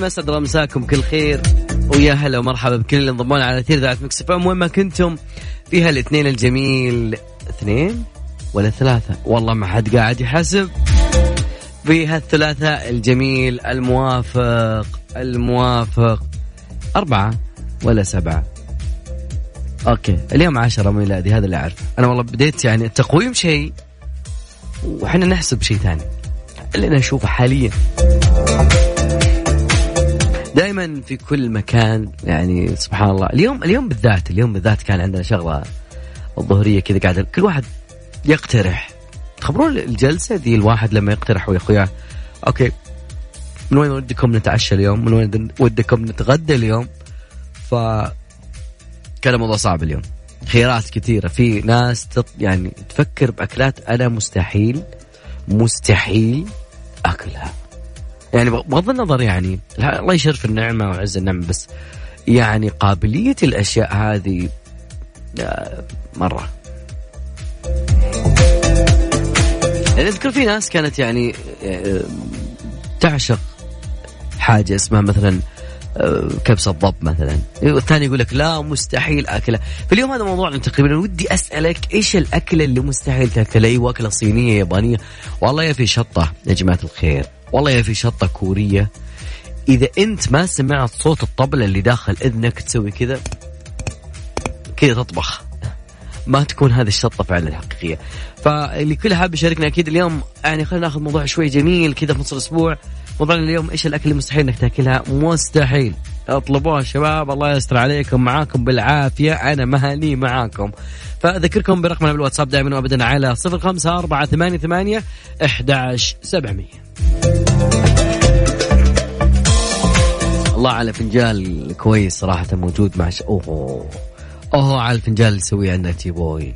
الرحيم اسعد الله مساكم كل خير. ويا هلا ومرحبا بكل اللي انضمونا على أثير إذاعة ميكس إف إم. وين ما كنتم في هالاثنين الجميل. اثنين ولا ثلاثة؟ والله ما حد قاعد يحاسب. في هالثلاثاء الجميل الموافق الموافق. أربعة ولا سبعة؟ okay اليوم عشرة ميلادي هذا اللي أعرفه. أنا والله بديت يعني التقويم شيء وحنا نحسب شيء ثاني. اللي أنا أشوفه حاليا. دائما في كل مكان يعني سبحان الله. اليوم اليوم بالذات اليوم بالذات كان عندنا شغلة الظهرية كذا قاعد كل واحد يقترح. تخبرون الجلسة ذي الواحد لما يقترح ويا اخوياه أوكي. من وين ودكم نتعشى اليوم؟ من وين ودكم نتغدى اليوم؟ ف كان الموضوع صعب اليوم. خيارات كثيرة. في ناس تط يعني تفكر بأكلات أنا مستحيل مستحيل أكلها. يعني بغض النظر يعني الله يشرف النعمة وعز النعمة بس يعني قابلية الأشياء هذه آه، مرة. يعني أذكر في ناس كانت يعني آه، تعشق حاجة اسمها مثلا آه، كبسة ضب مثلا. والثاني يقول لك لا مستحيل أكلها فاليوم هذا موضوعنا تقريبا ودي أسألك إيش الأكلة اللي مستحيل تأكلها؟ أيوة أكلة صينية يابانية؟ والله يا في شطة يا جماعة الخير. والله يا في شطة كورية. إذا أنت ما سمعت صوت الطبلة اللي داخل إذنك تسوي كذا كذا تطبخ. ما تكون هذه الشطة فعلا حقيقية فاللي كل حاب يشاركنا أكيد اليوم يعني خلينا ناخذ موضوع شوي جميل كذا في نص الأسبوع. موضوعنا اليوم إيش الأكل اللي مستحيل إنك تأكلها؟ مستحيل. اطلبوها شباب الله يستر عليكم معاكم بالعافية أنا مهني معاكم. فأذكركم برقمنا بالواتساب دائما وأبدا على صفر خمسة أربعة ثمانية ثمانية أحداش سبعمية. الله على فنجال كويس صراحة موجود مع ش... أوه أوه على الفنجال اللي يسويه عندنا تي بوي.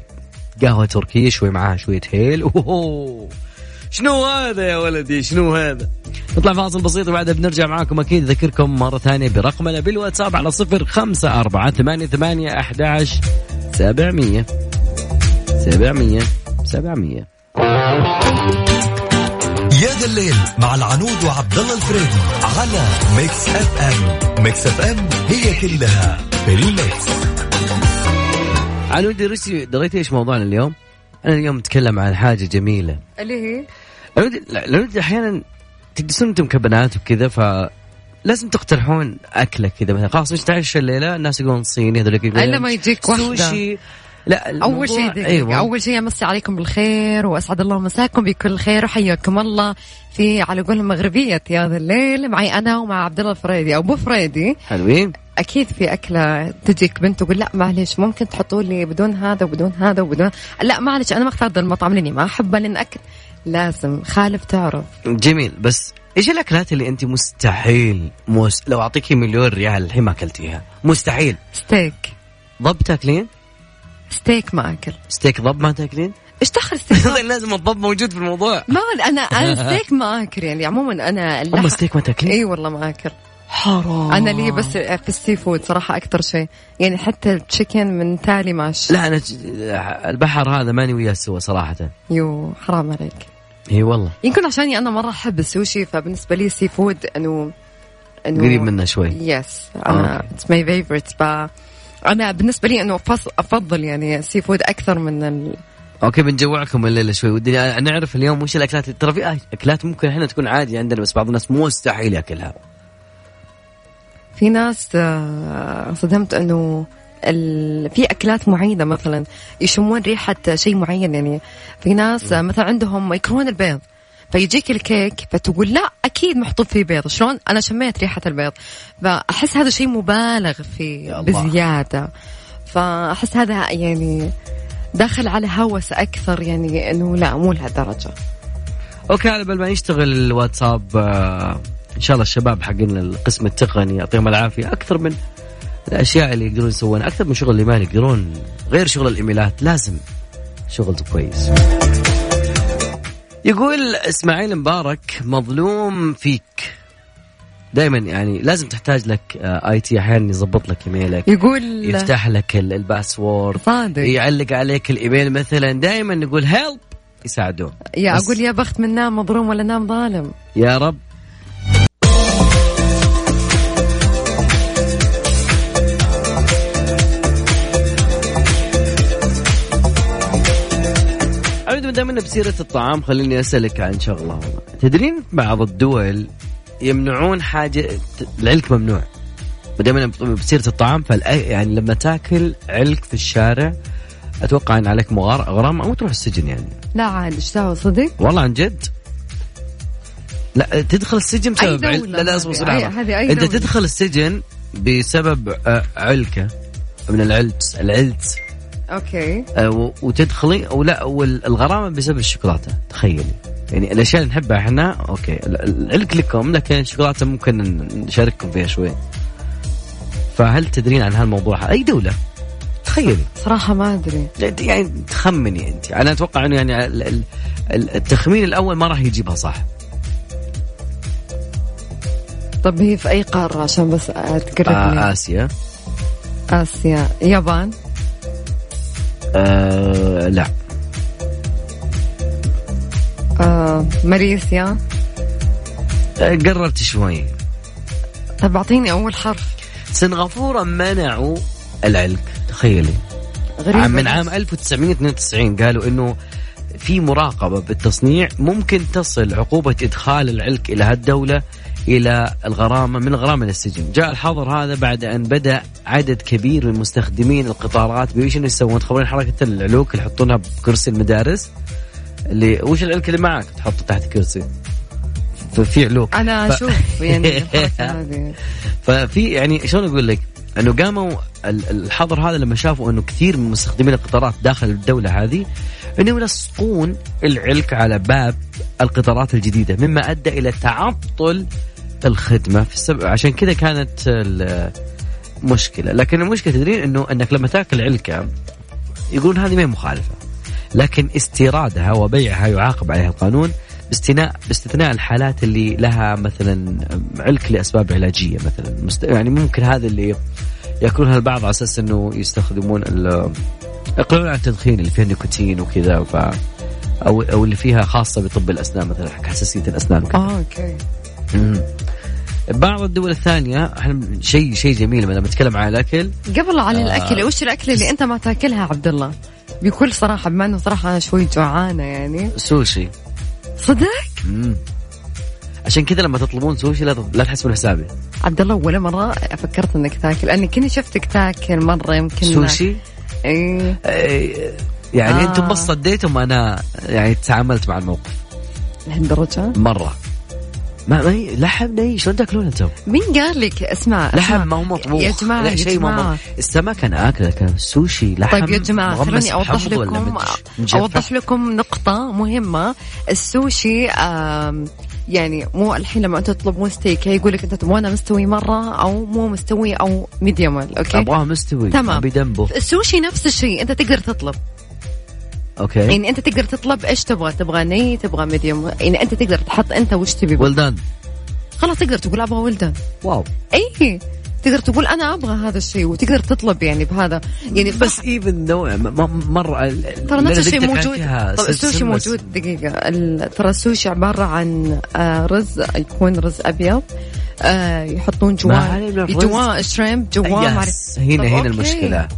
قهوة تركية شوي معاها شوية هيل. أوه شنو هذا يا ولدي؟ شنو هذا؟ نطلع فاصل بسيط وبعدها بنرجع معاكم أكيد. أذكركم مرة ثانية برقمنا بالواتساب على صفر خمسة أربعة ثمانية ثمانية أحداش سبعمية. سبعمية سبعمية. يا ذا الليل مع العنود وعبد الله الفريدي على ميكس أف أم. ميكس أف أم هي كلها الميكس. عنود دريتي دريتي إيش موضوعنا اليوم؟ أنا اليوم اتكلم عن حاجة جميلة. اللي هي؟ عنود أحيانا تجلسون أنتم كبنات وكذا ف لازم تقترحون أكلة كذا مثلا. خلاص إيش نتعشى الليلة؟ الناس يقولون صيني هذول يقولون الا ما يجيك واحدة سوشي. لا أول شيء دقيقة. أيوة. أول شيء امسي عليكم بالخير وأسعد الله مساكم بكل خير وحياكم الله في على قولهم مغربية يا ذا الليل معي أنا ومع عبد الله الفريدي أو أبو فريدي. حلوين. أكيد في أكلة تجيك بنت تقول لا معلش ممكن تحطوا لي بدون هذا وبدون هذا وبدون لا معلش أنا ما اخترت المطعم لأني ما أحبه لأن أكل لازم خالف تعرف. جميل بس إيش الأكلات اللي أنت مستحيل مس... لو أعطيكي مليون ريال الحين ما أكلتيها مستحيل. ستيك. ضب تاكلين؟ ستيك ما أكل. ستيك ضب ما تاكلين؟ إيش دخل ستيك؟ لازم الضب موجود في الموضوع. ما أنا أنا ستيك ما أكل يعني عموما أنا اللحم ستيك ما تاكلين؟ إي والله ما أكل. حرام. أنا لي بس في ال seafood صراحة أكثر شيء. يعني حتى ال chicken من تالي ماشي لا أنا البحر هذا ماني وياه سوا صراحة. يو حرام عليك. إي والله. يمكن عشاني أنا مرة أحب السوشي فبالنسبة لي ال seafood إنه إنه قريب منه شوي. yes أنا it's my favorite أنا بالنسبة لي إنه أفضل يعني ال seafood أكثر من ال... okay بنجوعكم الليلة شوي. ودي نعرف اليوم وش الأكلات. ترى في أكلات ممكن إحنا تكون عادي عندنا بس بعض الناس مستحيل يأكلها. في ناس آه، صدمت إنه ال... في أكلات معينة مثلا يشمون ريحة شيء معين يعني في ناس مثلا عندهم يكرهون البيض فيجيك الكيك فتقول لا أكيد محطوط فيه بيض شلون؟ أنا شميت ريحة البيض فأحس هذا شيء مبالغ فيه بزيادة. فأحس هذا يعني داخل على هوس أكثر يعني إنه لا مو لهالدرجة. أوكي على بال ما يشتغل الواتساب آه، إن شاء الله الشباب حقين القسم التقني يعطيهم العافية. أكثر من الأشياء اللي يقدرون يسوونها أكثر من شغل الايميل يقدرون غير شغل الإيميلات لازم شغل كويس. يقول إسماعيل مبارك مظلوم فيك. دائما يعني لازم تحتاج لك IT أحيانا يظبط لك إيميلك يقول يفتح لك ال- ال password صادق. يعلق عليك الإيميل مثلا دائما نقول help يساعدون. يا أقول يا بخت من نام مظلوم ولا نام ظالم. يا رب. عود ما دام بسيرة الطعام خليني أسألك عن شغلة تدرين بعض الدول يمنعون حاجة العلك ممنوع. ما دام بسيرة الطعام فال يعني لما تاكل علك في الشارع أتوقع إن عليك غرامه أو تروح السجن يعني. لا عاد إيش دعوة صدق؟ والله عن جد؟ لا تدخل السجن بسبب عل... لا لا أصبر أنت؟ تدخل السجن بسبب آه، علكة من العلك العلك. أوكي. آه، و- وتتخيلي أو لا والغرامه بسبب الشوكولاتة تخيلي. يعني الأشياء اللي نحبها إحنا أوكي ال- العلك لكم لكن الشوكولاتة ممكن نشارككم فيها شوي. فهل تدرين عن هالموضوع؟ أي دولة؟ تخيلي. صراحة ما أدري. يعني تخمني أنت. أنا أتوقع إنه يعني ال- ال- ال- التخمين الأول ما راح يجيبها صح. طب هي في أي قارة؟ عشان بس تقرب آه آسيا. آسيا. يابان. آه لا. آه ماليزيا آه، قربت شوي. طب أعطيني أول حرف. سنغافورة منعوا العلك تخيلي. غريبة. عام- من. عام 1992 قالوا إنه في مراقبة بالتصنيع ممكن تصل عقوبة إدخال العلك إلى هالدولة إلى الغرامة من الغرامة للسجن جاء الحظر هذا بعد أن بدأ عدد كبير من مستخدمين القطارات انه يسوون؟ تخبرين حركة العلوك اللي يحطونها بكرسي المدارس. اللي وش العلك اللي معك؟ تحطه تحت كرسي. ففي علوك. أنا ف- أشوف يعني ففي يعني شلون أقول لك؟ إنه قاموا ال- الحظر هذا لما شافوا إنه كثير من مستخدمين القطارات داخل الدولة هذه انهم يلصقون العلك على باب القطارات الجديدة مما أدى إلى تعطل الخدمة في السبب عشان كذا كانت مشكلة. لكن المشكلة تدرين إنه إنك لما تأكل علكة يقولون هذه ما هي مخالفة. لكن استيرادها وبيعها يعاقب عليها القانون باستثناء باستثناء الحالات اللي لها مثلا علك لأسباب علاجية مثلا. مست... يعني ممكن هذا اللي يأكلونها البعض على أساس إنه يستخدمون ال... يقللون عن التدخين اللي فيها نيكوتين وكذا ف أو أو اللي فيها خاصة بطب الأسنان مثلا حق حساسية الأسنان وكذا. آه أوكي. بعض الدول الثانية إحنا شيء شيء جميل لما نتكلم عن الأكل. قبل على آه. الأكل وش الأكل اللي أنت ما تاكلها عبد الله؟ بكل صراحة بما إنه صراحة أنا شوي جوعانة يعني. سوشي. صدق؟ مم. عشان كذا لما تطلبون سوشي لا لا تحسبون حسابي. عبد الله ولا مرة فكرت إنك تاكل؟ لأني كني شفتك تاكل مرة يمكن. سوشي؟ إيه. إيه، يعني آه. أنتم بس صديتم أنا يعني تعاملت مع الموقف. لهالدرجة؟ مرة. ما ما هي لحم نيء شلون تاكلون أنتم؟ مين قال لك اسمع لحم. ما هو مطبوخ يا جماعة لا شيء ما. السمك أنا آكله لكن السوشي لحم طيب يا مغمس خلوني ولا لكم؟ أوضح لكم نقطة مهمة السوشي يعني مو الحين لما أنتم تطلبون ستيك يقول لك أنت تبغونه مستوي مرة أو مو مستوي أو medium أوكي أبغاه مستوي تمام. ما بدمه السوشي نفس الشيء أنت تقدر تطلب أوكي. يعني أنت تقدر تطلب إيش تبغى تبغى نيء تبغى medium يعني أنت تقدر تحط أنت وش تبي. well done خلاص تقدر تقول أبغى well done واو. أي تقدر تقول أنا أبغى هذا الشيء وتقدر تطلب يعني بهذا. يعني بس even نوع مرة ترى نفس الشيء موجود. طب السوشي موجود دقيقة. ال- ترى السوشي عبارة عن آه، رز يكون رز أبيض آه، يحطون جواه. جواه شريمب جواه هنا هنا. المشكلة.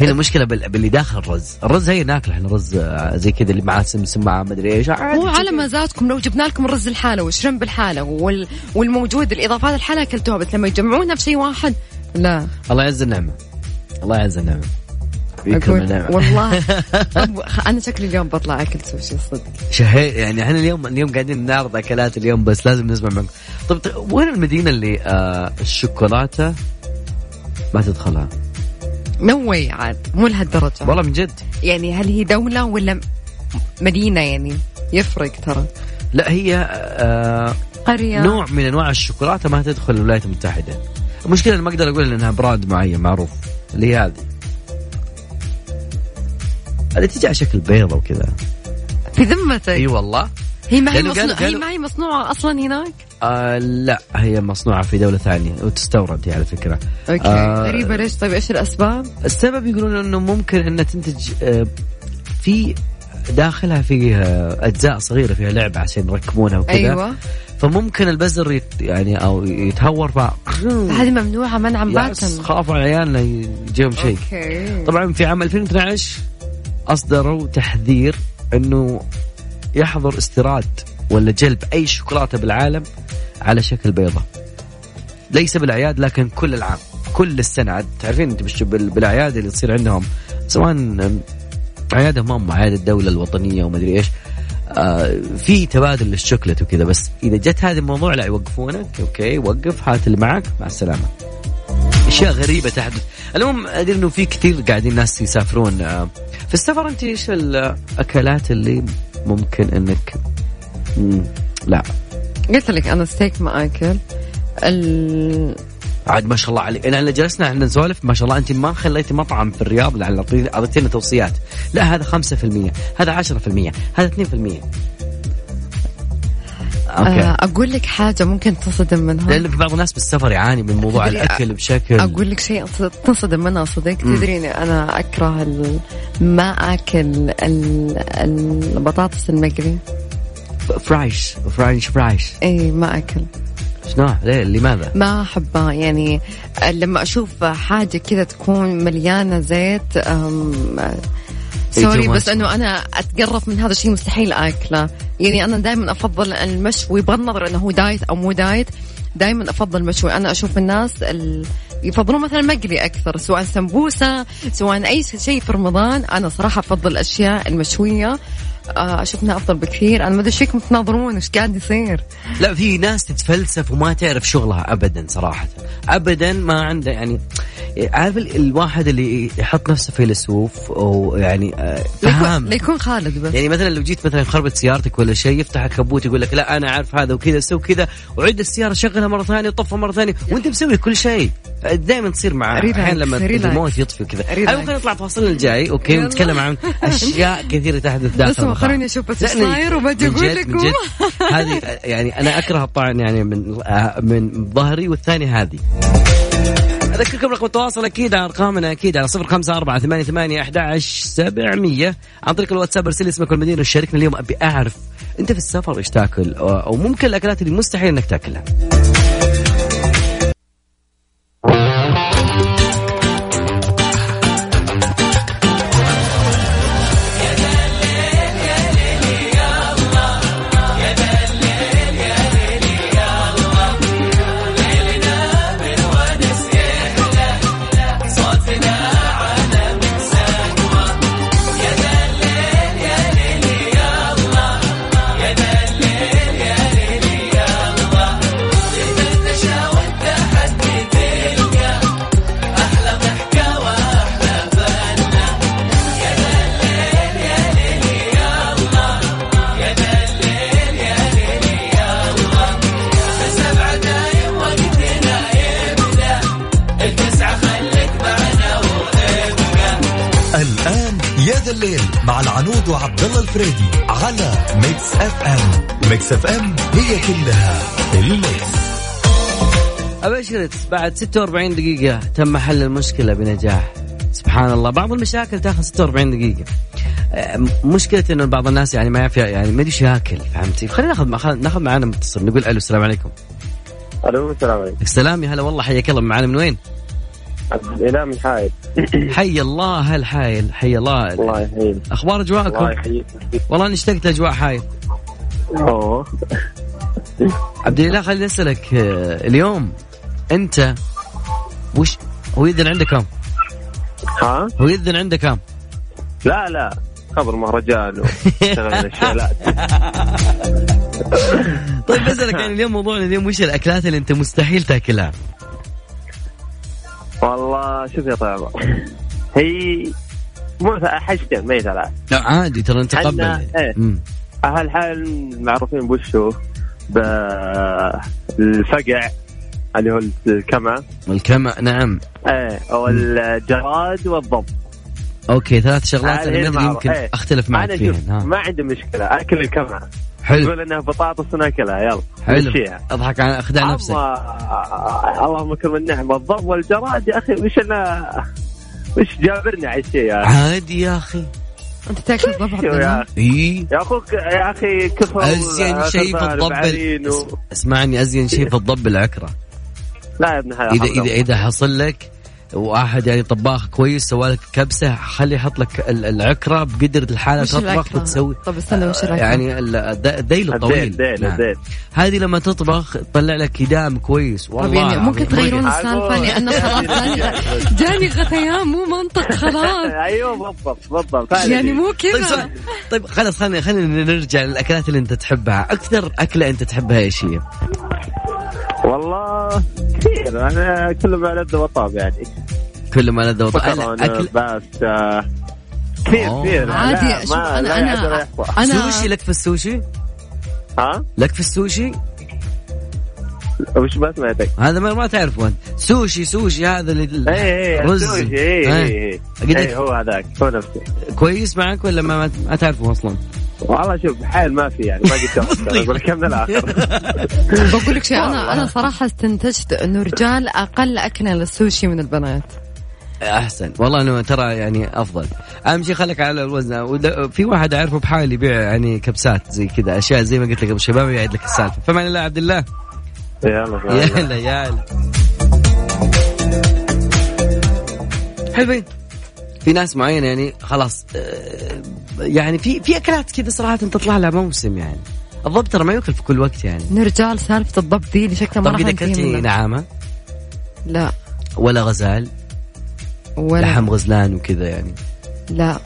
هنا المشكلة بال- باللي داخل الرز. الرز هي ناكله إحنا رز آه، زي كذا اللي معاه سمسم معاه مدري إيش هو على. مزاجكم لو جبنا لكم الرز الحالة والشريمب الحالة وال... والموجود الإضافات الحالة أكلتوها بس لما يجمعونها في شيء واحد لا. الله يعز النعمة. الله يعز النعمة. أقول والله. أنا شكلي اليوم بطلع أكل سوشي صدق. شهي يعني إحنا اليوم اليوم قاعدين نعرض أكلات اليوم بس لازم نسمع منكم. طب وين المدينة اللي آه الشوكولاتة ما تدخلها؟ نوي عاد. مو لهالدرجة. والله من جد. يعني هل هي دولة ولا م- مدينة يعني؟ يفرق ترى. لا هي آه قرية. نوع من أنواع الشوكولاتة ما تدخل الولايات المتحدة. المشكلة ما أقدر أقول إنها براند معين معروف. اللي هي هذه. هذه تجي على شكل بيضة وكذا. في ذمتك. إي والله. هي ما هي, لأنه قالوا- مصنوع... هي قالوا- ما هي مصنوعة أصلا هناك؟ آه لا هي مصنوعة في دولة ثانية وتستورد هي على فكرة. أوكي. آه. غريبة ليش؟ طيب إيش الأسباب؟ السبب يقولون إنه ممكن إنها تنتج آه، في داخلها فيه آه، أجزاء صغيرة فيها لعبة عشان يركبونها وكذا. أيوة. فممكن البزر يت يعني أو يتهور ف هذه ممنوعة منعا باتا خافوا على عيالنا يجيهم شيء. طبعا في عام 2012 أصدروا تحذير إنه يحظر استيراد ولا جلب أي شوكولاتة بالعالم على شكل بيضة. ليس بالأعياد لكن كل العام كل السنة. عاد تعرفين أنت بالش- بال- بالأعياد اللي تصير عندهم سواء أم، أعيادهم هم أعياد الدولة الوطنية وما أدري إيش. آه في تبادل للشوكلت وكذا بس إذا جت هذا الموضوع لا يوقفونك. أوكي وقف هات اللي معك. مع السلامة. أشياء غريبة تحدث. المهم أدري إنه في كثير قاعدين ناس يسافرون. آه، في السفر أنت إيش الأكلات اللي ممكن إنك مم، لا. قلت لك أنا ستيك ما آكل ال... عاد ما شاء الله عليك. انا جلسنا إحنا نسولف ما شاء الله أنت ما خليتي مطعم في الرياض لعل أعطيتينا توصيات. لا هذا 5% هذا 10% هذا 2% أوكي. آه أقول لك حاجة ممكن تصدم منها. لأن في بعض الناس بالسفر يعاني من موضوع الأكل بشكل أقول لك شيء تصدم منها صدق تدريني أنا أكره ال... ما ال... البطاطس المقلي. فرايش فرايش فرايش اي ما أكل. شنو؟ ليه؟ لماذا؟ ما احبها يعني لما أشوف حاجة كذا تكون مليانة زيت. سوري بس. إنه أنا أتقرف من هذا الشيء مستحيل آكله. يعني أنا دائما أفضل المشوي بغض النظر إنه هو دايت أو مو دايت. دائما أفضل مشوي أنا أشوف الناس ال... يفضلون مثلا مقلي أكثر سواء سمبوسة سواء أي شيء في رمضان. أنا صراحة أفضل الأشياء المشوية. آه، أشوف انها أفضل بكثير. أنا ما أدري فيكم تناظرون إيش قاعد يصير؟ لا في ناس تتفلسف وما تعرف شغلها ابدا صراحة. ابدا ما عنده يعني عارف ال- الواحد اللي يحط نفسه فيلسوف أو يعني آه، ليكون, فهام. ليكون خالد بس. يعني مثلا لو جيت مثلا خربت سيارتك ولا شيء يفتح الكبوت يقول لك لا أنا عارف هذا وكذا سوي كذا وعد السيارة شغلها مرة ثانية طفها مرة ثانية وأنت مسوي كل شيء. دائما تصير مع أحيانا لما. الموت يطفي ريلاكس. المهم خلينا نطلع فاصلنا الجاي أوكي. ونتكلم عن أشياء كثيرة تحدث داخل. خلوني أشوف بس صاير وبجي من أقول لكم. هذه يعني أنا أكره الطعن يعني من من ظهري والثاني هذه. أذكركم رقم التواصل أكيد على أرقامنا أكيد على صفر خمسة أربعة ثمانية ثمانية أحد سبعمية. عن طريق الواتساب ارسل لي اسمك والمدينة وشاركنا اليوم أبي أعرف. أنت في السفر إيش تاكل؟ أو ممكن الأكلات اللي مستحيل إنك تاكلها. الفريدي على Mix FM. Mix FM هي كلها ال mix. أبشرت بعد 46 دقيقة تم حل المشكلة بنجاح. سبحان الله بعض المشاكل تاخذ 46 دقيقة. مشكلة إنه بعض الناس يعني ما يعرف يعني ما ادري إيش ياكل فهمتي؟ خلينا ناخذ مع- ناخذ معانا متصل نقول ألو السلام عليكم. ألو السلام عليكم. السلام يا هلا والله حياك الله معانا من وين؟ عبد الاله من حايل حي الله هل حايل حي الله الله يحييك. أخبار الله اجواءكم يحييك. والله اني اشتقت اجواء حايل أوه. عبد الإله خليني أسألك آه، اليوم أنت وش هو يذن عندك كم؟ ها؟ هو يذن عندك كم؟ لا. لا خبر مهرجان وشغل الشغلات طيب بسألك يعني اليوم موضوعنا اليوم وش الأكلات اللي أنت مستحيل تأكلها؟ شوف يا طيبة هي مو حاجتين ما هي ثلاث لا عادي ترى نتقبل عنا- إيه. مم. أهل حايل معروفين بوش هو بالفقع اللي هو الكمأ الكمأ نعم إيه والجراد والضب أوكي ثلاث شغلات أنا ما أدري. يمكن إيه. أختلف معك فيها ها. ما عندي مشكلة أكل الكمأ حلو. تقول انها بطاطس وناكلها يلا حلو. نمشيها. أضحك عن اخدع نفسك. اللهم اكرم النعمة. الضب والجراد يا أخي وش أنا وش جابرني على الشيء يا أخي عادي يا أخي. أنت تأكل ضب عبد شو يا أخي؟ يا أخوك يا أخي كفر أزين شيء في الضب و... أسمعني أزين شيء في الضب العكره لا يا ابن حلال اذا اذا إذا حصل لك واحد يعني طباخ كويس سوى لك كبسة خلي يحط لك ال- العكرة بقدر الحالة تطبخ العكرة؟ وتسوي. طب استنى وش العكرة؟ يعني ال- الد- الذيل الطويل الديل الديل نعم. الديل. هذه لما تطبخ تطلع لك كدام كويس. طب والله يعني ممكن. تغيرون. السالفة لأن صراحة جاني غثيان مو منطق خلاص. أيوه بالضبط بالضبط. يعني. مو طيب كذا سؤال- طيب خلاص خلينا خلينا نرجع للأكلات اللي أنت تحبها. أكثر أكلة أنت تحبها إيش هي؟ والله كثير. أنا كل ما لذ وطاب يعني. كل ما لذ اكل باستا كثير. كثير. عادي شوف أنا يحصى. أنا سوشي لك في السوشي؟ ها؟ لك في السوشي؟ وش ما سمعتك؟ هذا ما, ما تعرفه أنت. سوشي سوشي هذا اللي اي اي رز. السوشي، اي إيه. اي اي قد إي، هو هذاك هو نفسه. كويس معك ولا ما, ما, ما تعرفه أصلا؟ والله شوف حيل ما في يعني ما قد طيب. أقول لك من الآخر بقول لك شيء أنا أنا صراحة استنتجت إنه رجال أقل أكلا للسوشي من البنات. أحسن. والله أنه ترى يعني أفضل. أهم شيء خليك على الوزن. في واحد أعرفه بحال يبيع يعني كبسات زي كذا أشياء زي ما قلت لك قبل شوي ما يعيد لك السالفة. فمان الله عبد الله. يلا يلا يلا حلوين. في ناس معينة يعني خلاص آه، يعني في في أكلات كذا صراحة تطلع لها موسم يعني. الضب ترى ما ياكل في كل وقت يعني. نرجال سالفة الضب دي اللي شكلها ما راح أكلتي. نعامة؟ لا. ولا غزال؟ ولا. لحم غزلان وكذا يعني. لا.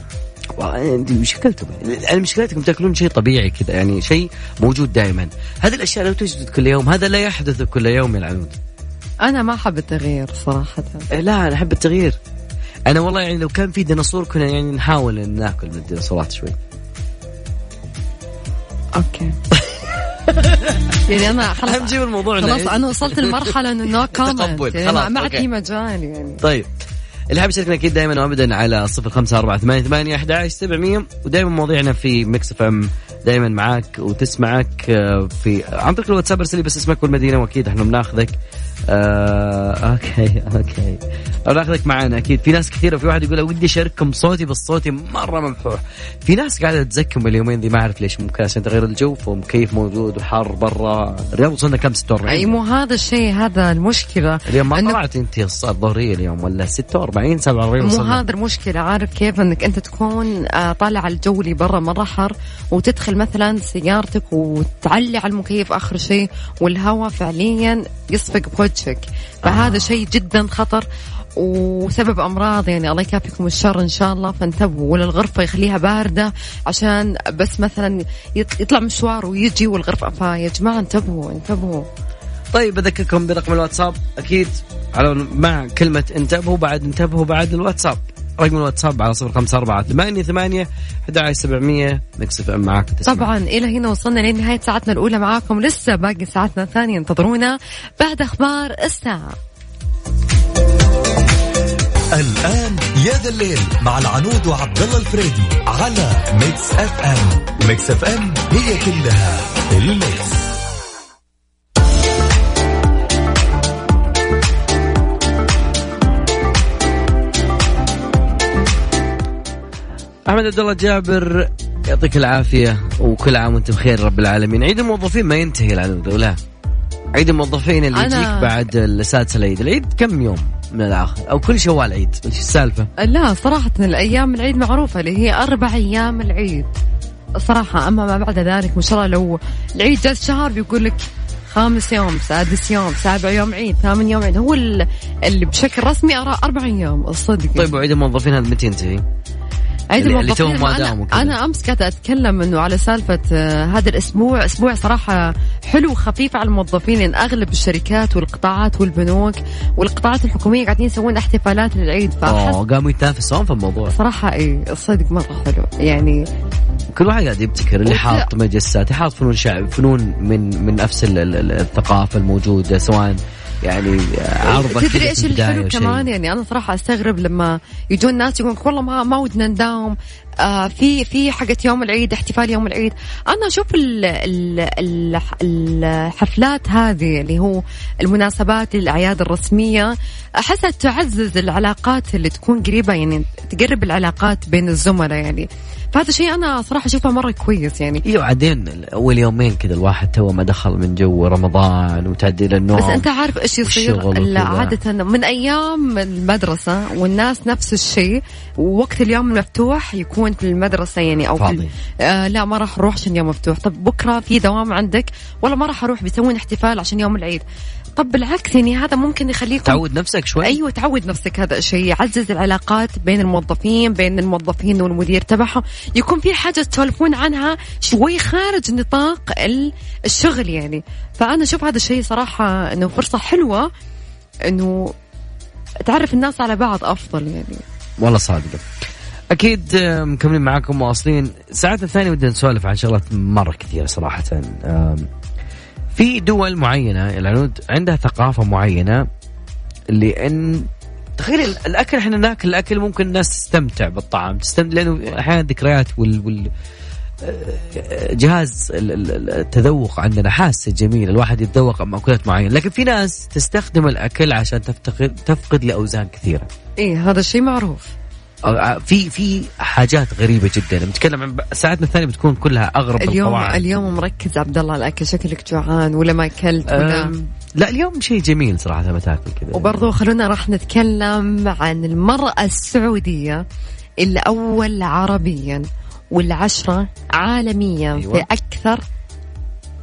أنت مشكلتكم يعني مشكلتكم تاكلون شيء طبيعي كذا يعني شيء موجود دائما هذه الأشياء لا توجد كل يوم هذا لا يحدث كل يوم يا العنود. أنا ما أحب التغيير صراحة. إيه لا أنا أحب التغيير. أنا والله يعني لو كان في ديناصور كنا يعني نحاول نأكل من الديناصورات شوي. أوكي. يعني أنا أهم خلاص شيء الموضوع خلاص أنا وصلت لمرحلة إنه no comment يعني خلاص، ما- عاد. في مجال يعني. طيب اللي حاب يشاركنا أكيد دائما وابدا على صفر خمسة أربعة ثمانية ثمانية أحد عشر سبعمية ودائما مواضيعنا في ميكس اف ام دائما معاك وتسمعك آه، في عن طريق الواتساب ارسل لي بس اسمك والمدينة وأكيد إحنا بناخذك. آه okay okay. بناخذك معانا أكيد. في ناس كثيرة في واحد يقول ودي أشارككم صوتي بس صوتي مرة مبحوح في ناس قاعدة تزكم اليومين ذي ما أعرف ليش ممكن عشان تغير الجو فمكيف موجود وحار برا. الرياض وصلنا كم 46 أي مو هذا الشيء هذا المشكلة. اليوم ما طلعت أنت الظهرية اليوم ولا 46 47 مو هذا المشكلة. عارف كيف؟ إنك أنت تكون آه، طالع الجو اللي برا مرة حر وتدخل مثلا سيارتك وتعلي على المكيف آخر شيء والهواء فعليا يصفق بوجهك فهذا شيء جدا خطر وسبب أمراض يعني الله يكافيكم الشر إن شاء الله. فانتبهوا ولا الغرفه يخليها باردة عشان بس مثلا يط- يطلع مشوار ويجي والغرفة. فيا جماعة انتبهوا انتبهوا. طيب بذكركم برقم الواتساب. أكيد على مع كلمة انتبهوا بعد انتبهوا بعد الواتساب. رقم الواتساب على صفر خمسة أربعة ثمانية ثمانية أحد عشر سبعمية ميكس إف إم معاك تسمع. طبعا إلى هنا وصلنا لنهاية ساعتنا الأولى معاكم. لسه باقي ساعتنا الثانية انتظرونا بعد أخبار الساعة. الآن يا ذا الليل مع العنود وعبد الله الفريدي على ميكس إف إم. ميكس إف إم هي كلها الميكس. احمد عبد الله جابر يعطيك العافية وكل عام وانت بخير رب العالمين. عيد الموظفين ما ينتهي العنود ولا؟ عيد الموظفين اللي أنا- يجيك بعد السادس العيد. العيد كم يوم من الآخر؟ أو كل شوال عيد إيش السالفة؟ لا صراحة الأيام العيد معروفة اللي هي أربع أيام العيد. صراحة أما ما بعد ذلك ما شاء الله لو العيد جاز شهر بيقول لك خامس يوم سادس يوم سابع يوم عيد ثامن يوم عيد. هو ال- اللي بشكل رسمي أرى أربع أيام الصدق طيب وعيد الموظفين هذا متى ينتهي؟ عيد اللي الموظفين ما أنا- داموا. أنا أمس قاعدة أتكلم إنه على سالفة آه، هذا الأسبوع أسبوع صراحة حلو وخفيف على الموظفين لأن أغلب الشركات والقطاعات والبنوك والقطاعات الحكومية قاعدين يسوون احتفالات للعيد فأحس آه قاموا يتنافسون في الموضوع. صراحة اي الصدق مرة حلو. يعني كل واحد قاعد يبتكر اللي حاط مجسات حاط فنون شعب فنون من من نفس ال- ال- ال- الثقافة الموجودة سواء يعني عرضك كذا تدري إيش الحلو. كمان؟ يعني أنا صراحة أستغرب لما يجون ناس يقولون والله ما ما ودنا نداوم. آه في في حقت يوم العيد احتفال يوم العيد. أنا أشوف ال- ال- ال- الحفلات هذه اللي هو المناسبات الاعياد الرسمية أحسها تعزز العلاقات اللي تكون قريبة يعني تقرب العلاقات بين الزملاء يعني. فهذا شيء أنا صراحة أشوفه مرة كويس يعني. أيوه بعدين أول يومين كذا الواحد تو ما دخل من جو رمضان وتعديل النوم. بس أنت عارف إيش يصير. عادة من أيام المدرسة والناس نفس الشيء ووقت اليوم المفتوح يكون في المدرسة يعني أو فاضي. آه لا ما راح أروح عشان يوم مفتوح. طب بكرة في دوام عندك؟ ولا ما راح أروح بيسوون احتفال عشان يوم العيد. طب بالعكس يعني هذا ممكن يخليكم تعود نفسك شوي. أيوه تعود نفسك هذا الشيء يعزز العلاقات بين الموظفين بين الموظفين والمدير تبعهم. يكون في حاجة تسولفون عنها شوي خارج نطاق ال- الشغل يعني. فأنا أشوف هذا الشيء صراحة إنه فرصة حلوة إنه تعرف الناس على بعض أفضل يعني. والله صادقة أكيد آه، مكملين معاكم مواصلين. ساعتنا الثانية بدنا نسولف عن شغلات مرة كثيرة صراحة. آم، في دول معينة العنود عندها ثقافة معينة لأن تخيل ال- الأكل إحنا ناكل الأكل ممكن الناس تستمتع بالطعام تستمتع لأنه أحيانا الذكريات وال, وال آه، جهاز ال- ال- التذوق عندنا حاسة جميلة الواحد يتذوق مأكولات معينة لكن في ناس تستخدم الأكل عشان تفتقد تفقد لأوزان كثيرة. إيه هذا الشيء معروف. في في حاجات غريبة جدا. نتكلم عن ساعتنا الثانية بتكون كلها أغرب اليوم القواعد. اليوم مركز عبد الله الأكل شكلك جوعان ولا ما أكلت ولا أم، لا اليوم شيء جميل صراحة لما تاكل كذا. وبرضو خلونا راح نتكلم عن المرأة السعودية الأول عربيا والعشرة عالميا. أيوة. في أكثر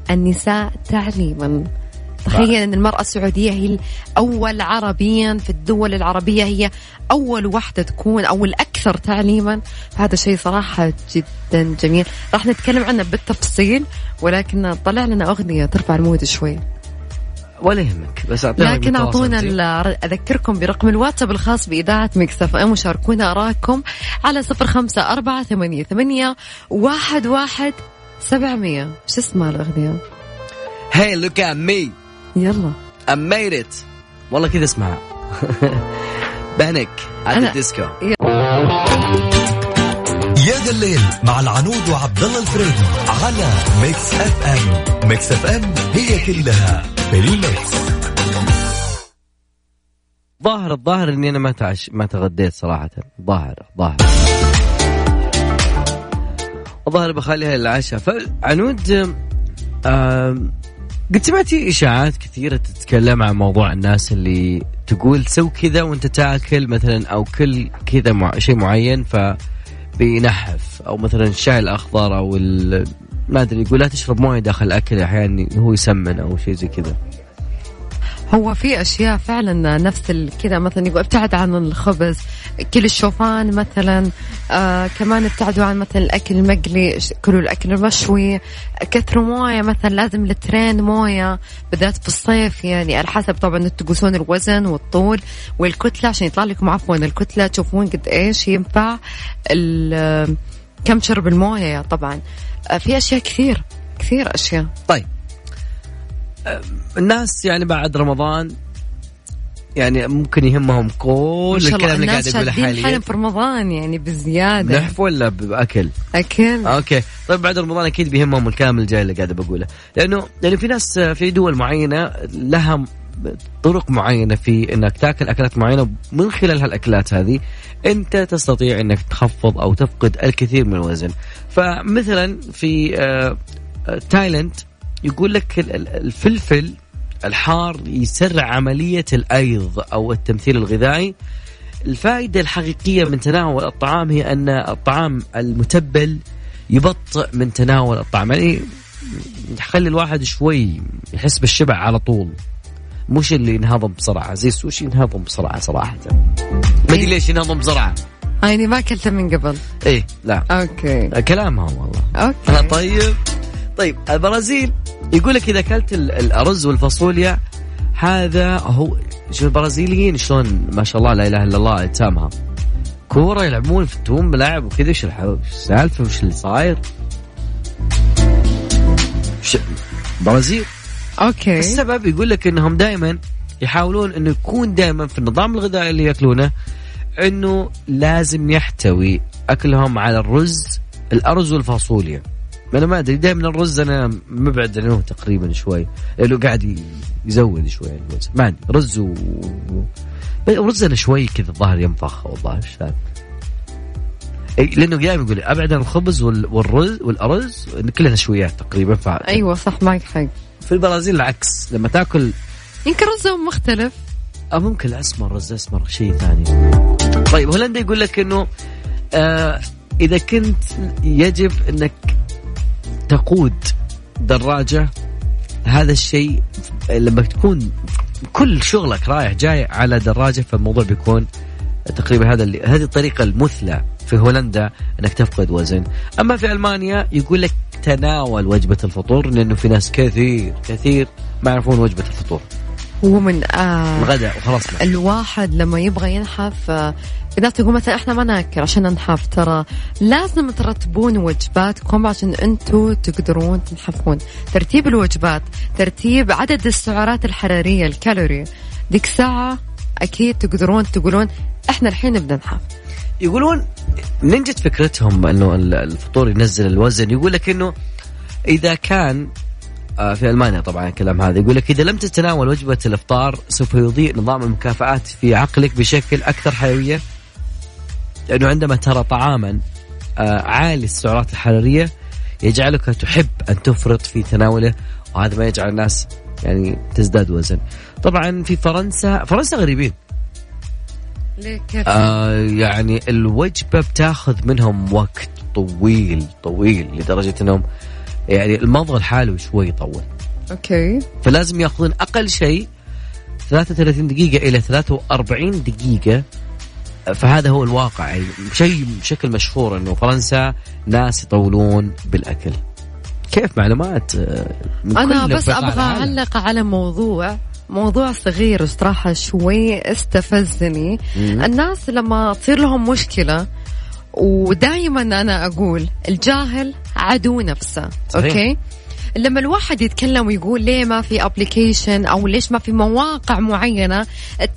النساء تعليما. تخيل أن المرأة السعودية هي الأول عربيا في الدول العربية. هي أول واحدة تكون أو الأكثر تعليما. هذا شيء صراحة جدا جميل. راح نتكلم عنه بالتفصيل ولكن طلع لنا أغنية ترفع ال mood شوي. ولا يهمك بس اعطينا لكن أعطونا أذكركم برقم الواتساب الخاص بإذاعة مكس إف إم وشاركونا اراءكم على صفر خمسة أربعة ثمانية ثمانية واحد واحد سبعمية. شو اسمها الأغنية؟ hey look at me يلا. I made it. والله كذا اسمها بانك أنا- على الديسكو. يا ذا الليل مع العنود وعبد الله الفريدي على ميكس اف ام ميكس اف ام هي كلها في الميكس. ظاهر الظاهر إني أنا ما تعش ما تغديت صراحة. ظاهر ظاهر. الظاهر بخليها للعشاء فعنود قد سمعتي إشاعات كثيرة تتكلم عن موضوع الناس اللي تقول سو كذا وأنت تاكل مثلا أو كل كذا مع شيء معين ف بينحف أو مثلا الشاي الأخضر أو ما أدري يقول لا تشرب موية داخل الأكل أحيانا هو يسمن أو شيء زي كذا. هو في أشياء فعلا نفس كذا مثلا يقول أبتعد عن الخبز كل الشوفان مثلا آه كمان أبتعدوا عن مثلا الأكل المقلي كلوا الأكل المشوي كثروا موية مثلا لازم لترين موية بالذات في الصيف يعني على حسب طبعا تقيسون الوزن والطول والكتلة عشان يطلع لكم عفوا الكتلة تشوفون قد إيش ينفع ال- كم تشرب الموية طبعا. آه في أشياء كثير كثير أشياء. طيب. الناس يعني بعد رمضان يعني ممكن يهمهم كل الكلام اللي قاعد اقوله حاليا. حالهم في رمضان يعني بزيادة. نحف ولا بأكل؟ أكل. أوكي. طيب بعد رمضان أكيد بيهمهم الكلام الجاي اللي قاعد بقوله. لأنه لأنه في ناس في دول معينة لها طرق معينة في إنك تأكل أكلات معينة من خلال هالأكلات هذه أنت تستطيع إنك تخفض أو تفقد الكثير من الوزن. فمثلا في آه، آه، تايلاند يقول لك ال- ال- الفلفل الحار يسرع عملية الأيض أو التمثيل الغذائي. الفائدة الحقيقية من تناول الطعام هي أن الطعام المتبل يبطئ من تناول الطعام. يعني يخلي الواحد شوي يحس بالشبع على طول. مش اللي ينهضم بسرعة. زي السوشي ينهضم بسرعة صراحة؟ ما أدري ليش ينهضم بسرعة. يعني ما أكلته من قبل. إيه لا. okay. كلامهم والله. okay. طيب. طيب البرازيل. يقول لك إذا أكلت ال- الأرز والفاصوليا هذا هو شوف البرازيليين شلون ما شاء الله لا إله إلا الله أجسامها. كورة يلعبون في التوم ملاعب وكذا إيش إيش السالفة؟ وش اللي صاير؟ برازيل. okay. السبب يقول لك إنهم دائما يحاولون إنه يكون دائما في النظام الغذائي اللي يأكلونه إنه لازم يحتوي أكلهم على الرز الأرز والفاصوليا. أنا ما أدري دائما الرز أنا مبعد عنه تقريبا شوي. لأنه قاعد يزود شوي الوزن. ما عندي رز و رز أنا شوي كذا الظاهر ينفخ والله مش فاهم لأنه دائما يقول أبعد عن الخبز والرز والأرز كلها نشويات تقريبا ف... أيوه صح معك حق في البرازيل العكس لما تاكل يمكن رزهم مختلف. أو ممكن الأسمر رز اسمر شيء ثاني. طيب هولندا يقول لك إنه آه إذا كنت يجب إنك تقود دراجة هذا الشيء لما تكون كل شغلك رايح جاي على دراجة فالموضوع بيكون تقريبا هذا اللي هذه الطريقة المثلى في هولندا إنك تفقد وزن. أما في ألمانيا يقول لك تناول وجبة الفطور لأنه في ناس كثير كثير ما يعرفون وجبة الفطور. ومن آه الغداء وخلاص الواحد لما يبغى ينحف آه تقول مثلا إحنا ما ناكل عشان ننحف ترى لازم ترتبون وجباتكم عشان أنتم تقدرون تنحفون. ترتيب الوجبات ترتيب عدد السعرات الحرارية الكالوري. ديك ساعة أكيد تقدرون تقولون إحنا الحين بننحف يقولون من جت فكرتهم إنه الفطور ينزل الوزن يقول لك إنه إذا كان في ألمانيا طبعا الكلام هذا يقول لك إذا لم تتناول وجبة الإفطار سوف يضيء نظام المكافآت في عقلك بشكل أكثر حيوية لأنه عندما ترى طعاما آه، عالي السعرات الحرارية يجعلك تحب أن تفرط في تناوله وهذا ما يجعل الناس يعني تزداد وزن. طبعا في فرنسا فرنسا غريبين. كيف؟ آه يعني الوجبة بتاخذ منهم وقت طويل طويل لدرجة إنهم يعني المضغ الحالي شوي يطول. أوكي. فلازم ياخذون أقل شيء 33 دقيقة إلى 43 دقيقة فهذا هو الواقع يعني شيء بشكل مشهور إنه فرنسا ناس يطولون بالأكل كيف معلومات من أنا كل بس أبغى أعلق على موضوع موضوع صغير صراحة شوي استفزني. الناس لما تصير لهم مشكلة ودائما أنا أقول الجاهل عدو نفسه صحيح. okay؟ لما الواحد يتكلم ويقول ليه ما في application أو ليش ما في مواقع معينة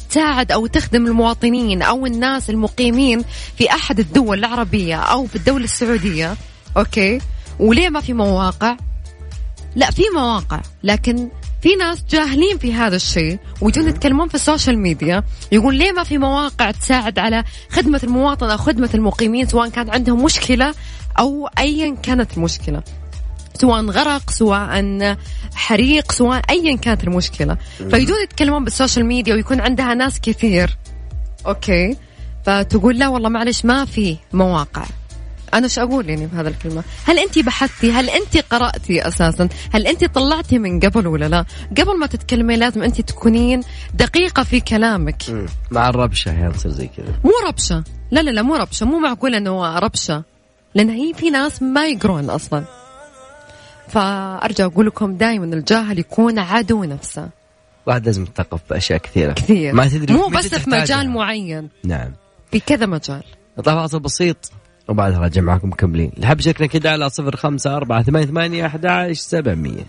تساعد أو تخدم المواطنين أو الناس المقيمين في أحد الدول العربية أو في الدولة السعودية okay؟ وليه ما في مواقع؟ لا في مواقع لكن في ناس جاهلين في هذا الشيء ويجون يتكلمون في ال social media يقول ليه ما في مواقع تساعد على خدمة المواطن أو خدمة المقيمين سواء كان عندهم مشكلة أو أيا كانت المشكلة. سواء غرق سواء حريق سواء ايا كانت المشكلة. فيجون يتكلمون بال social media ويكون عندها ناس كثير. okay. فتقول لا والله معلش ما في مواقع. أنا إيش أقول يعني بهذا الكلمة؟ هل انت بحثتي؟ هل انت قرأتي أساسا؟ هل انت طلعتي من قبل ولا لا؟ قبل ما تتكلمي لازم انت تكونين دقيقة في كلامك. مع الربشه هي تصير زي كذا. مو ربشة. لا لا لا مو ربشة. مو معقول إنه ربشة. لأن هي في ناس ما يقرون أصلا. فأرجع أقول لكم دائما الجاهل يكون عدو نفسه. واحد لازم يتثقف بأشياء كثيرة. كثير. ما تدري مو بس في مجال معين. نعم. في كذا مجال. نطلع فاصل بسيط. وبعدها راجع معكم مكملين. اللي حاب يشاركنا كده على صفر خمسة أربعة ثمانية ثمانية أحد عشر سبعمية.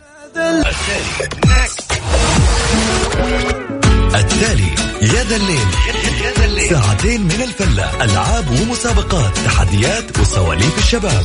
التالي يا ذا الليل. ساعتين من الفلة. ألعاب ومسابقات تحديات وسواليف الشباب.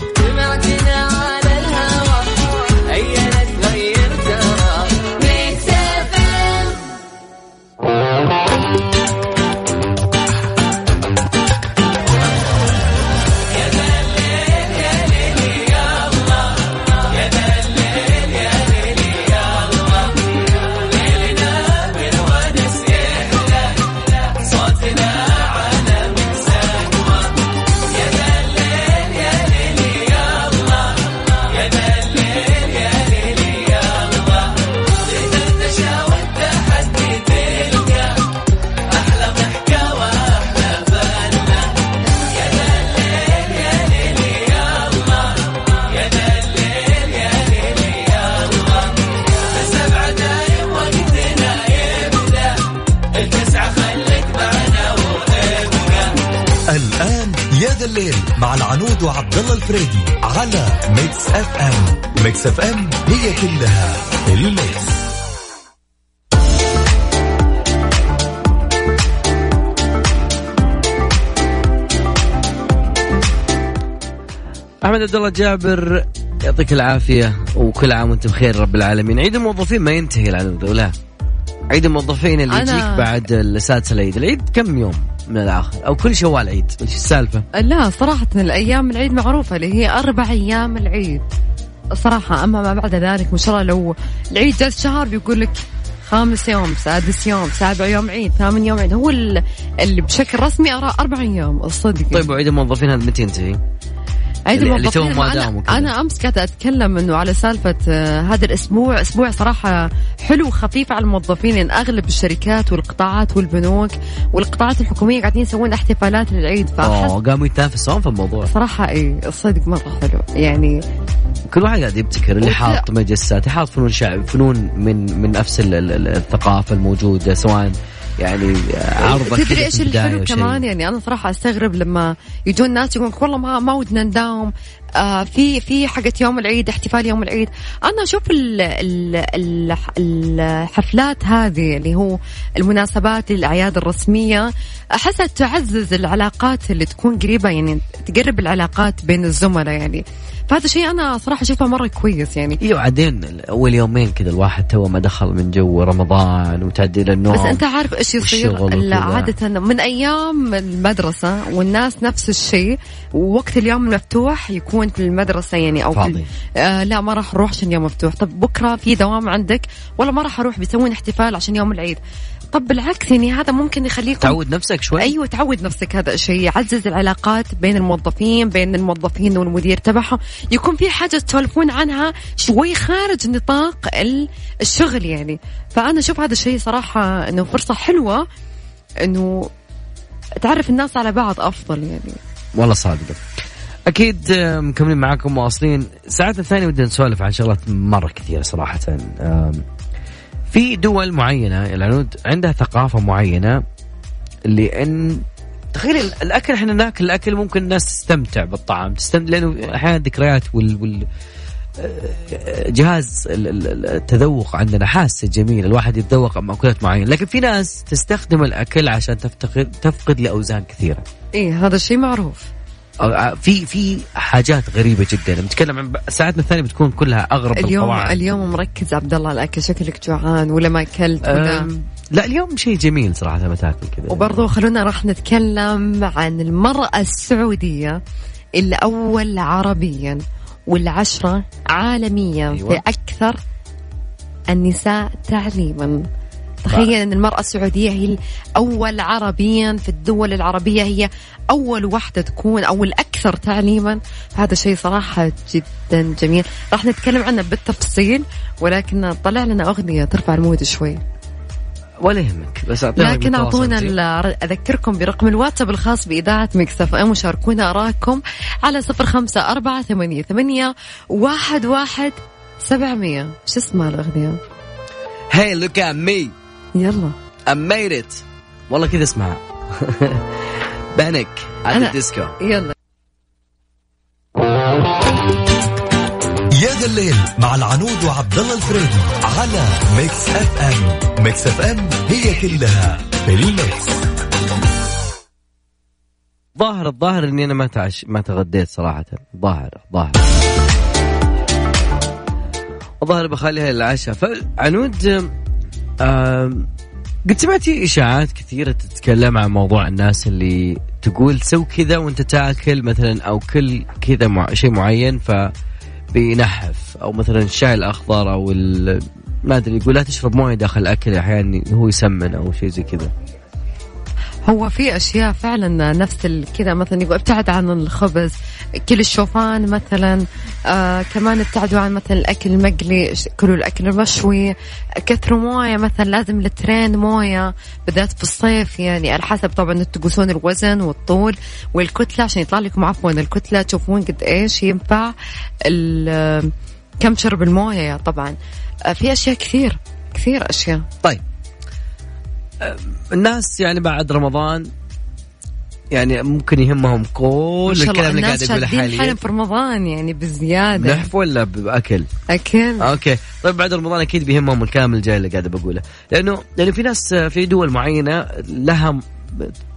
محمد وعبد الله الفريدي على ميكس اف ام ميكس اف ام هي كلها الميكس. أحمد عبد الله جابر يعطيك العافية وكل عام وانت بخير رب العالمين. عيد الموظفين ما ينتهي العنود ولا؟ عيد الموظفين اللي أنا... يجيك بعد السادسه العيد. العيد كم يوم؟ من الآخر أو كل شوال عيد. إيش السالفة؟ لا صراحة الأيام العيد معروفة اللي هي أربع أيام العيد. صراحة أما ما بعد ذلك ما شاء الله لو العيد جاز شهر بيقول لك خامس يوم سادس يوم سابع يوم عيد ثامن يوم عيد. هو ال- اللي بشكل رسمي أرى أربع أيام. الصدق طيب وعيد الموظفين هذا متى ينتهي؟ عيد اللي- توهم ما أنا- داموا. أنا أمس كنت أتكلم إنه على سالفة آه، هذا الأسبوع أسبوع صراحة حلو وخفيف على الموظفين لأن أغلب الشركات والقطاعات والبنوك والقطاعات الحكومية قاعدين يسوون احتفالات للعيد فأحس آه قاموا يتنافسون في الموضوع صراحة إيه الصدق مرة حلو يعني كل واحد قاعد يبتكر اللي حاط مجسات حاط فنون شعب فنون من من نفس ال- ال- ال- الثقافة الموجودة سواء يعني عرض كذا تدري إيش الحلو. كمان يعني أنا صراحة أستغرب لما يجون ناس يقولون والله ما ما ودنا نداوم آه في في حقت يوم العيد احتفال يوم العيد. أنا أشوف ال- ال- ال- الحفلات هذه اللي هو المناسبات الاعياد الرسمية أحسها تعزز العلاقات اللي تكون قريبة يعني تقرب العلاقات بين الزملاء يعني. فهذا شيء أنا صراحة أشوفه مرة كويس يعني. إيوه بعدين أول يومين كذا الواحد تو ما دخل من جو رمضان وتعديل النوم. بس أنت عارف إيش يصير؟ عادة من أيام المدرسة والناس نفس الشيء ووقت اليوم المفتوح يكون في المدرسة يعني أو فاضي. آه لا ما راح أروح عشان يوم مفتوح طب بكرة في دوام عندك؟ ولا ما راح أروح بيسوون احتفال عشان يوم العيد. طب بالعكس يعني هذا ممكن يخليكم تعود نفسك شوي. أيوه تعود نفسك. هذا الشيء يعزز العلاقات بين الموظفين بين الموظفين والمدير تبعهم. يكون في حاجة تسولفون عنها شوي خارج نطاق ال- الشغل يعني. فأنا أشوف هذا الشيء صراحة إنه فرصة حلوة إنه تعرف الناس على بعض أفضل يعني. والله صادقة. أكيد مكملين معاكم مواصلين ساعتنا الثانية بدنا نسولف عن شغلات مرة كثيرة صراحة. في دول معينة العنود عندها ثقافة معينة لأن تخيل الأكل إحنا ناكل الأكل ممكن الناس تستمتع بالطعام تستمتع لأنه أحيانا الذكريات وال, وال آه، جهاز ال- ال- التذوق عندنا حاسة جميلة الواحد يتذوق مأكولات معينة. لكن في ناس تستخدم الأكل عشان تفتقد تفقد لأوزان كثيرة. إيه هذا الشيء معروف. في في حاجات غريبة جدا. نتكلم عن ساعتنا الثانية بتكون كلها أغرب اليوم القواعد. اليوم مركز عبد الله الأكل شكلك جوعان ولا ما أكلت ولا أم، لا اليوم شيء جميل صراحة لما تاكل كذا. وبرضو خلونا راح نتكلم عن المرأة السعودية اللي أول عربيا والعشرة عالميا. أيوة. في أكثر النساء تعليما. تخيل أن المرأة السعودية هي الأول عربيا في الدول العربية هي أول واحدة تكون أو الأكثر تعليما. هذا شيء صراحة جدا جميل. راح نتكلم عنه بالتفصيل ولكن طلع لنا أغنية ترفع ال mood شوي. ولا يهمك بس اعطينا لكن أعطونا أذكركم برقم الواتساب الخاص بإذاعة مكس إف إم وشاركونا اراءكم على صفر خمسة أربعة ثمانية ثمانية واحد واحد سبعمية. شو اسمها الأغنية؟ hey look at me يلا. I made it. والله كذا اسمها بانك على أنا- الديسكو. يلا. يا ذا الليل مع العنود وعبد الله الفريدي على ميكس اف ام ميكس اف ام هي كلها في الميكس. ظاهر الظاهر إني أنا ما تعش ما تغديت صراحة. ظاهر ظاهر. الظاهر بخليها للعشاء. فعنود قد سمعتي إشاعات كثيرة تتكلم عن موضوع الناس اللي تقول سو كذا وأنت تاكل مثلا أو كل كذا مع شيء معين ف بينحف أو مثلا الشاي الأخضر أو ما أدري يقول لا تشرب موية داخل الاكل أحيانا هو يسمن أو شيء زي كذا. هو في أشياء فعلا نفس كذا مثلا يقول أبتعد عن الخبز كل الشوفان مثلا آه كمان أبتعدوا عن مثلا الأكل المقلي كلوا الأكل المشوي كثروا موية مثلا لازم لترين موية بالذات في الصيف يعني على حسب طبعا أنتم تقيسون الوزن والطول والكتلة عشان يطلع لكم عفوا الكتلة تشوفون قد إيش ينفع ال- كم شرب الموية طبعا. آه في أشياء كثير كثير أشياء. طيب الناس يعني بعد رمضان يعني ممكن يهمهم كل الكلام اللي قاعد الناس اقوله حاليا. حالهم في رمضان يعني بزيادة. نحف ولا بأكل؟ أكل. okay. طيب بعد رمضان أكيد بيهمهم الكلام الجاي اللي قاعد بقوله. لأنه لأنه في ناس في دول معينة لها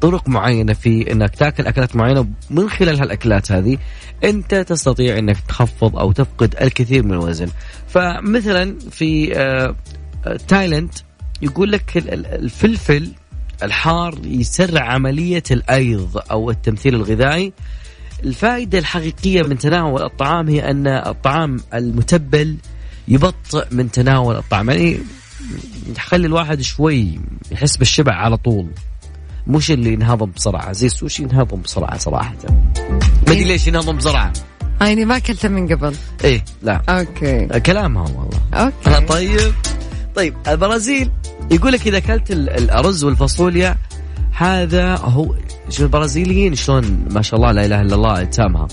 طرق معينة في إنك تأكل أكلات معينة من خلال هالأكلات هذه أنت تستطيع إنك تخفض أو تفقد الكثير من الوزن. فمثلا في آه، آه، تايلاند يقول لك ال- ال- الفلفل الحار يسرع عملية الأيض أو التمثيل الغذائي. الفائدة الحقيقية من تناول الطعام هي أن الطعام المتبل يبطئ من تناول الطعام. يعني يخلي الواحد شوي يحس بالشبع على طول. مش اللي ينهضم بسرعة. زي السوشي ينهضم بسرعة صراحة؟ ما أدري ليش ينهضم بسرعة. يعني ما اكلته من قبل. إيه لا. okay. كلامها والله. okay. أنا طيب. طيب البرازيل يقول لك إذا أكلت ال- الأرز والفاصوليا هذا هو شوف البرازيليين شلون ما شاء الله لا إله إلا الله أجسامها.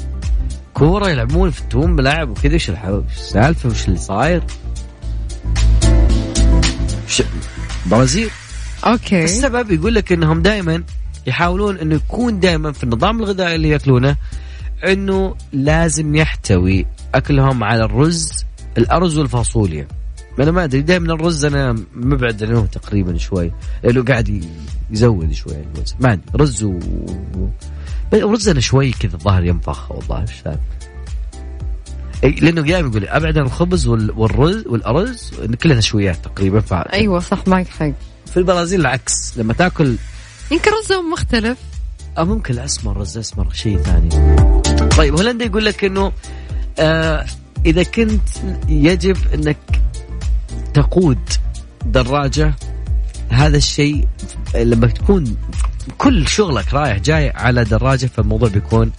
كورة يلعبون يفتون ملاعب وكذا إيش السالفة وش اللي صاير؟ برازيل. أوكي. السبب يقول لك إنهم دائما يحاولون إنه يكون دائما في النظام الغذائي اللي يأكلونه إنه لازم يحتوي أكلهم على الرز الأرز والفاصوليا. أنا ما أدري دائما الرز أنا مبعد عنه تقريبا شوي. لأنه قاعد يزود شوي الوزن ما ادري رز و رز أنا شوي كذا الظاهر ينفخ والله إيش لأنه دائما يقول أبعد عن الخبز وال- والرز والأرز كلها نشويات تقريبا ف أيوه صح معك حق. في البرازيل العكس. لما تأكل يمكن رزهم مختلف. أو ممكن الأسمر رز أسمر شيء ثاني. طيب هولندا يقول لك إنه آه إذا كنت يجب إنك تقود دراجة هذا الشيء لما تكون كل شغلك رايح جاي على دراجة فالموضوع بيكون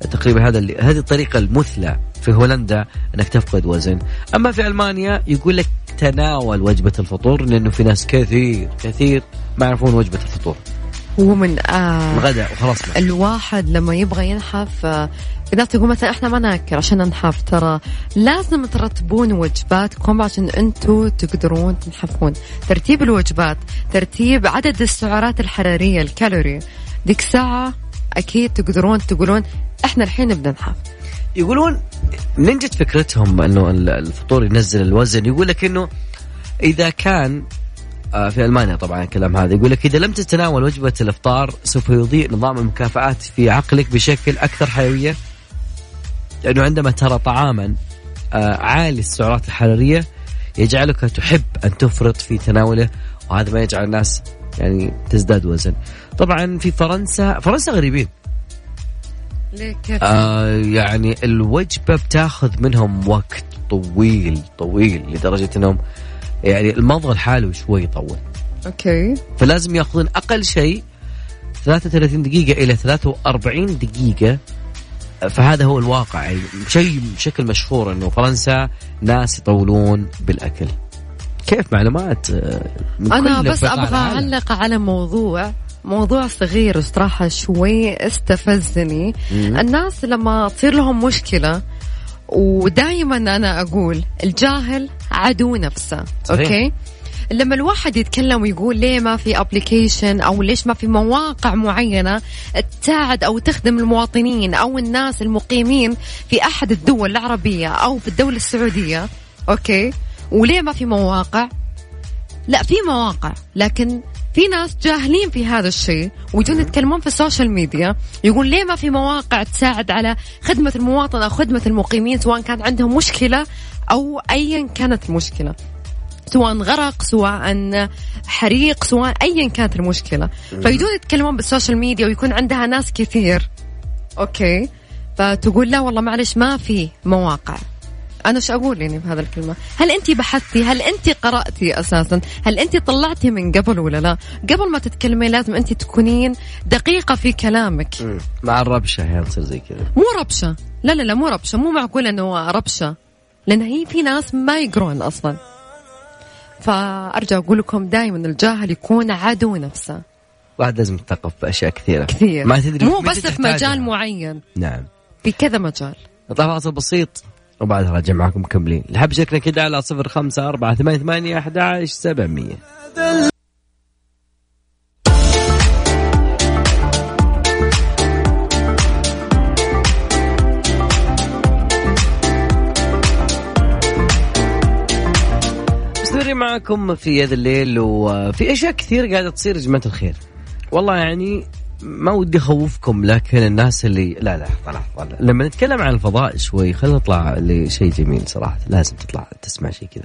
تقريبا هذا اللي هذه الطريقة المثلى في هولندا إنك تفقد وزن. أما في ألمانيا يقول لك تناول وجبة الفطور لأنه في ناس كثير كثير ما يعرفون وجبة الفطور. هو من آه الغداء وخلاص لا. الواحد لما يبغى ينحف آه، تقول مثلا إحنا ما ناكل عشان ننحف ترى لازم ترتبون وجباتكم عشان أنتم تقدرون تنحفون. ترتيب الوجبات ترتيب عدد السعرات الحرارية الكالوري. ديك ساعة أكيد تقدرون تقولون إحنا الحين نبدا ننحف يقولون من جت فكرتهم إنه ال- الفطور ينزل الوزن؟ يقول لك إنه إذا كان في ألمانيا طبعا الكلام هذا. يقول لك إذا لم تتناول وجبة الإفطار سوف يضيء نظام المكافآت في عقلك بشكل أكثر حيوية لأنه عندما ترى طعاما آه، عالي السعرات الحرارية يجعلك تحب أن تفرط في تناوله وهذا ما يجعل الناس يعني تزداد وزن. طبعا في فرنسا فرنسا غريبين. ليه كيف؟ آه يعني الوجبة بتاخذ منهم وقت طويل طويل لدرجة إنهم يعني المضغ لحاله شوي يطول. أوكي. فلازم ياخذون أقل شيء 33 دقيقة إلى 43 دقيقة. فهذا هو الواقع. يعني شيء بشكل مشهور إنه فرنسا ناس يطولون بالأكل. كيف معلومات؟ من أنا بس أبغى. أعلق على موضوع موضوع صغير الصراحة شوي استفزني. مم. الناس لما تصير لهم مشكلة ودائما أنا أقول الجاهل عدو نفسه صحيح. أوكي؟ لما الواحد يتكلم ويقول ليه ما في application أو ليش ما في مواقع معينة تساعد أو تخدم المواطنين أو الناس المقيمين في أحد الدول العربية أو في الدولة السعودية okay؟ وليه ما في مواقع؟ لا في مواقع لكن في ناس جاهلين في هذا الشيء ويجون يتكلمون في ال social media يقول ليه ما في مواقع تساعد على خدمة المواطن أو خدمة المقيمين سواء كان عندهم مشكلة أو أيا كانت المشكلة. سواء غرق سواء حريق سواء أيا كانت المشكلة. فيجون يتكلمون بال social media ويكون عندها ناس كثير. okay. فتقول لا والله معلش ما في مواقع. أنا إيش أقول يعني بهذا الكلمة؟ هل أنت بحثتي؟ هل أنت قرأتي أساسا؟ هل أنت طلعتي من قبل ولا لا؟ قبل ما تتكلمين لازم أنت تكونين دقيقة في كلامك. مم. مع الربشة أحيانا تصير زي كذا. مو ربشة. لا لا لا مو ربشة. مو معقول إنه ربشة. لأن هي في ناس ما يقرون أصلا. فأرجع أقول لكم دائما الجاهل يكون عدو نفسه. واحد لازم يتثقف بأشياء كثيرة. كثير. ما تدري مو بس في. مجال معين. نعم. في كذا مجال. نطلع فاصل بسيط. وبعدها راجع معكم مكملين. الحب شكلنا كده على صفر خمسة أربعة ثمانية ثمانية أحد عشر سبعمية. معكم في هذا الليل وفي أشياء كثير قاعدة تصير يا جماعة الخير. والله يعني ما ودي أخوفكم لكن الناس اللي لا لا طلع لما نتكلم عن الفضاء شوي خلينا نطلع لشيء جميل صراحة. لازم تطلع تسمع شيء كذا.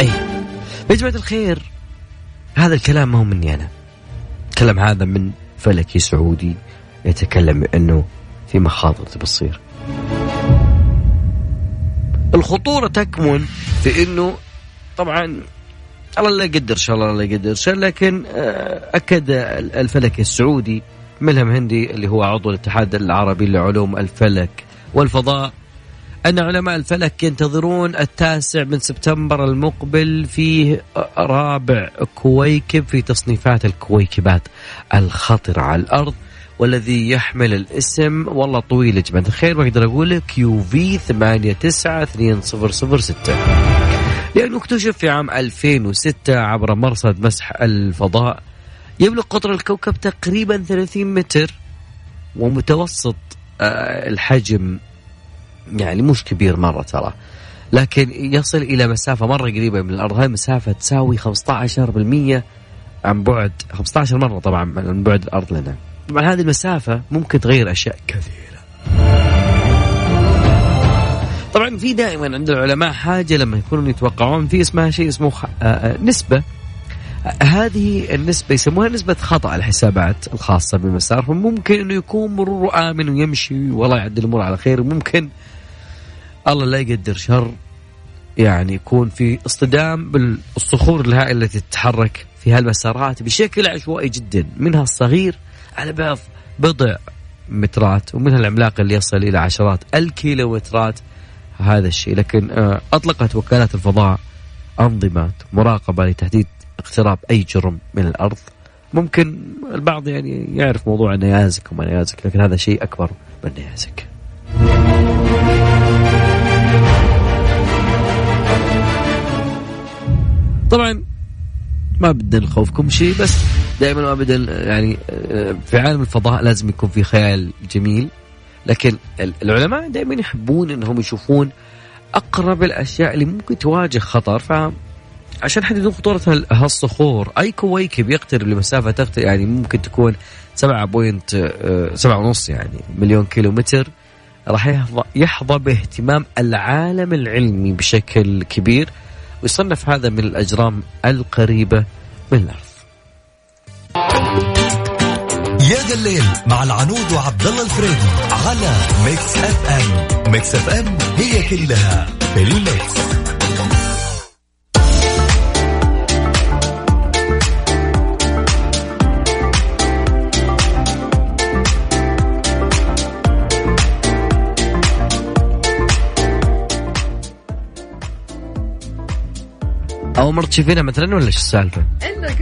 أي. يا جماعة الخير هذا الكلام ما هو مني أنا. الكلام هذا من فلكي سعودي يتكلم بأنه في مخاطر تبي تصير الخطورة تكمن في إنه طبعا الله لا يقدر ان شاء الله الله يقدر شر لكن آه، أكد الفلكي السعودي ملهم هندي اللي هو عضو الاتحاد العربي لعلوم الفلك والفضاء. أن علماء الفلك ينتظرون التاسع من سبتمبر المقبل فيه رابع كويكب في تصنيفات الكويكبات الخطرة على الأرض والذي يحمل الاسم. والله طويل يا جماعة الخير ما أقدر أقول لك يو في 892006 لأنه اكتشف في عام 2006 عبر مرصد مسح الفضاء يبلغ قطر الكوكب تقريبا 30 متر ومتوسط آه، الحجم. يعني مش كبير مرة ترى. لكن يصل إلى مسافة مرة قريبة من الأرض. هاي مسافة تساوي 15% عن بعد. 15 مرة طبعا من بعد الأرض لنا. طبعا هذه المسافة ممكن تغير أشياء كثيرة. طبعا في دائما عند العلماء حاجة لما يكونوا يتوقعون في اسمها شيء اسمه. آه، آه، نسبة. هذه النسبة يسموها نسبة خطأ الحسابات الخاصة بالمسار. فممكن إنه يكون مروره آمن ويمشي والله يعدل الأمور على خير. ممكن الله لا يقدر شر. يعني يكون في اصطدام بالصخور الهائلة التي تتحرك في هالمسارات بشكل عشوائي جدا. منها الصغير على بعض بضع مترات ومنها العملاق اللي يصل إلى عشرات الكيلومترات. هذا الشيء. لكن آه، أطلقت وكالات الفضاء أنظمة مراقبة لتحديد اقتراب أي جرم من الأرض. ممكن البعض يعني يعرف موضوع النيازك وما نيازك لكن هذا شيء أكبر من نيازك طبعا ما بدنا نخوفكم شيء بس دائما ما بدنا يعني آه، في عالم الفضاء لازم يكون في خيال جميل. لكن العلماء دائما يحبون إنهم يشوفون أقرب الأشياء اللي ممكن تواجه خطر. فعشان يحددون خطورة هالصخور أي كويكب يقترب لمسافة تقترب يعني ممكن تكون سبعة point آه، سبعة ونص يعني مليون كيلو متر راح يحظى, يحظى باهتمام العالم العلمي بشكل كبير ويصنف هذا من الأجرام القريبة من الأرض. يا ذا الليل مع العنود وعبد الله الفريدي على Mix FM Mix FM هي كلها في ال mix أول مرة تشوفينها مثلا ولا شو السالفة؟ إلا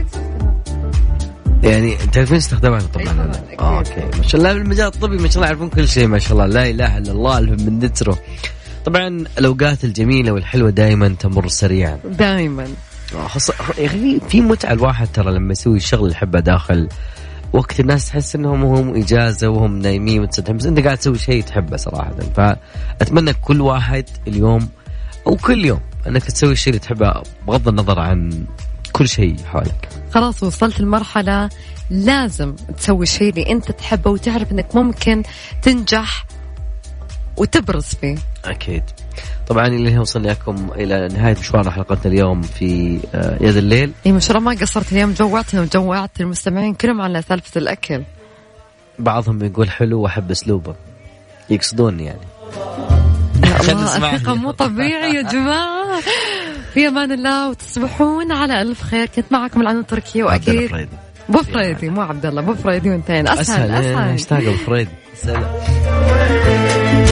يعني تعرفين استخدامها طبعا آه أوكي. ما شاء الله بالمجال الطبي ما شاء الله يعرفون كل شيء ما شاء الله. لا إله إلا الله الف من نتره طبعا الأوقات الجميلة والحلوة دائما تمر سريعا. دائما خص... يا أخي في متعة الواحد ترى لما يسوي الشغل اللي يحبه داخل. وقت الناس تحس إنهم هم إجازة وهم نايمين وتستمتع بس أنت قاعد تسوي شيء تحبه صراحة. فأتمنى كل واحد اليوم أو كل يوم إنك تسوي الشيء اللي تحبه بغض النظر عن كل شيء حولك. خلاص وصلت المرحلة لازم تسوي الشيء اللي أنت تحبه وتعرف إنك ممكن تنجح وتبرز فيه. أكيد. طبعا اللي هنا وصلنا لكم إلى نهاية مشوار حلقتنا اليوم في آه، يد الليل. إي ما شاء الله ما قصرت اليوم جوعتنا وجوعت المستمعين كلهم على سالفة الأكل. بعضهم يقول حلو وأحب أسلوبه. يقصدوني يعني. يا الله الثقة مو طبيعي يا جماعة. في أمان الله وتصبحون على ألف خير. كنت معكم العنود تركيا وأكيد أبو فريدي مو عبد الله أبو فريدي وانتين. أسهل أسهل, أسهل. أشتاق أبو فريدي. سلام.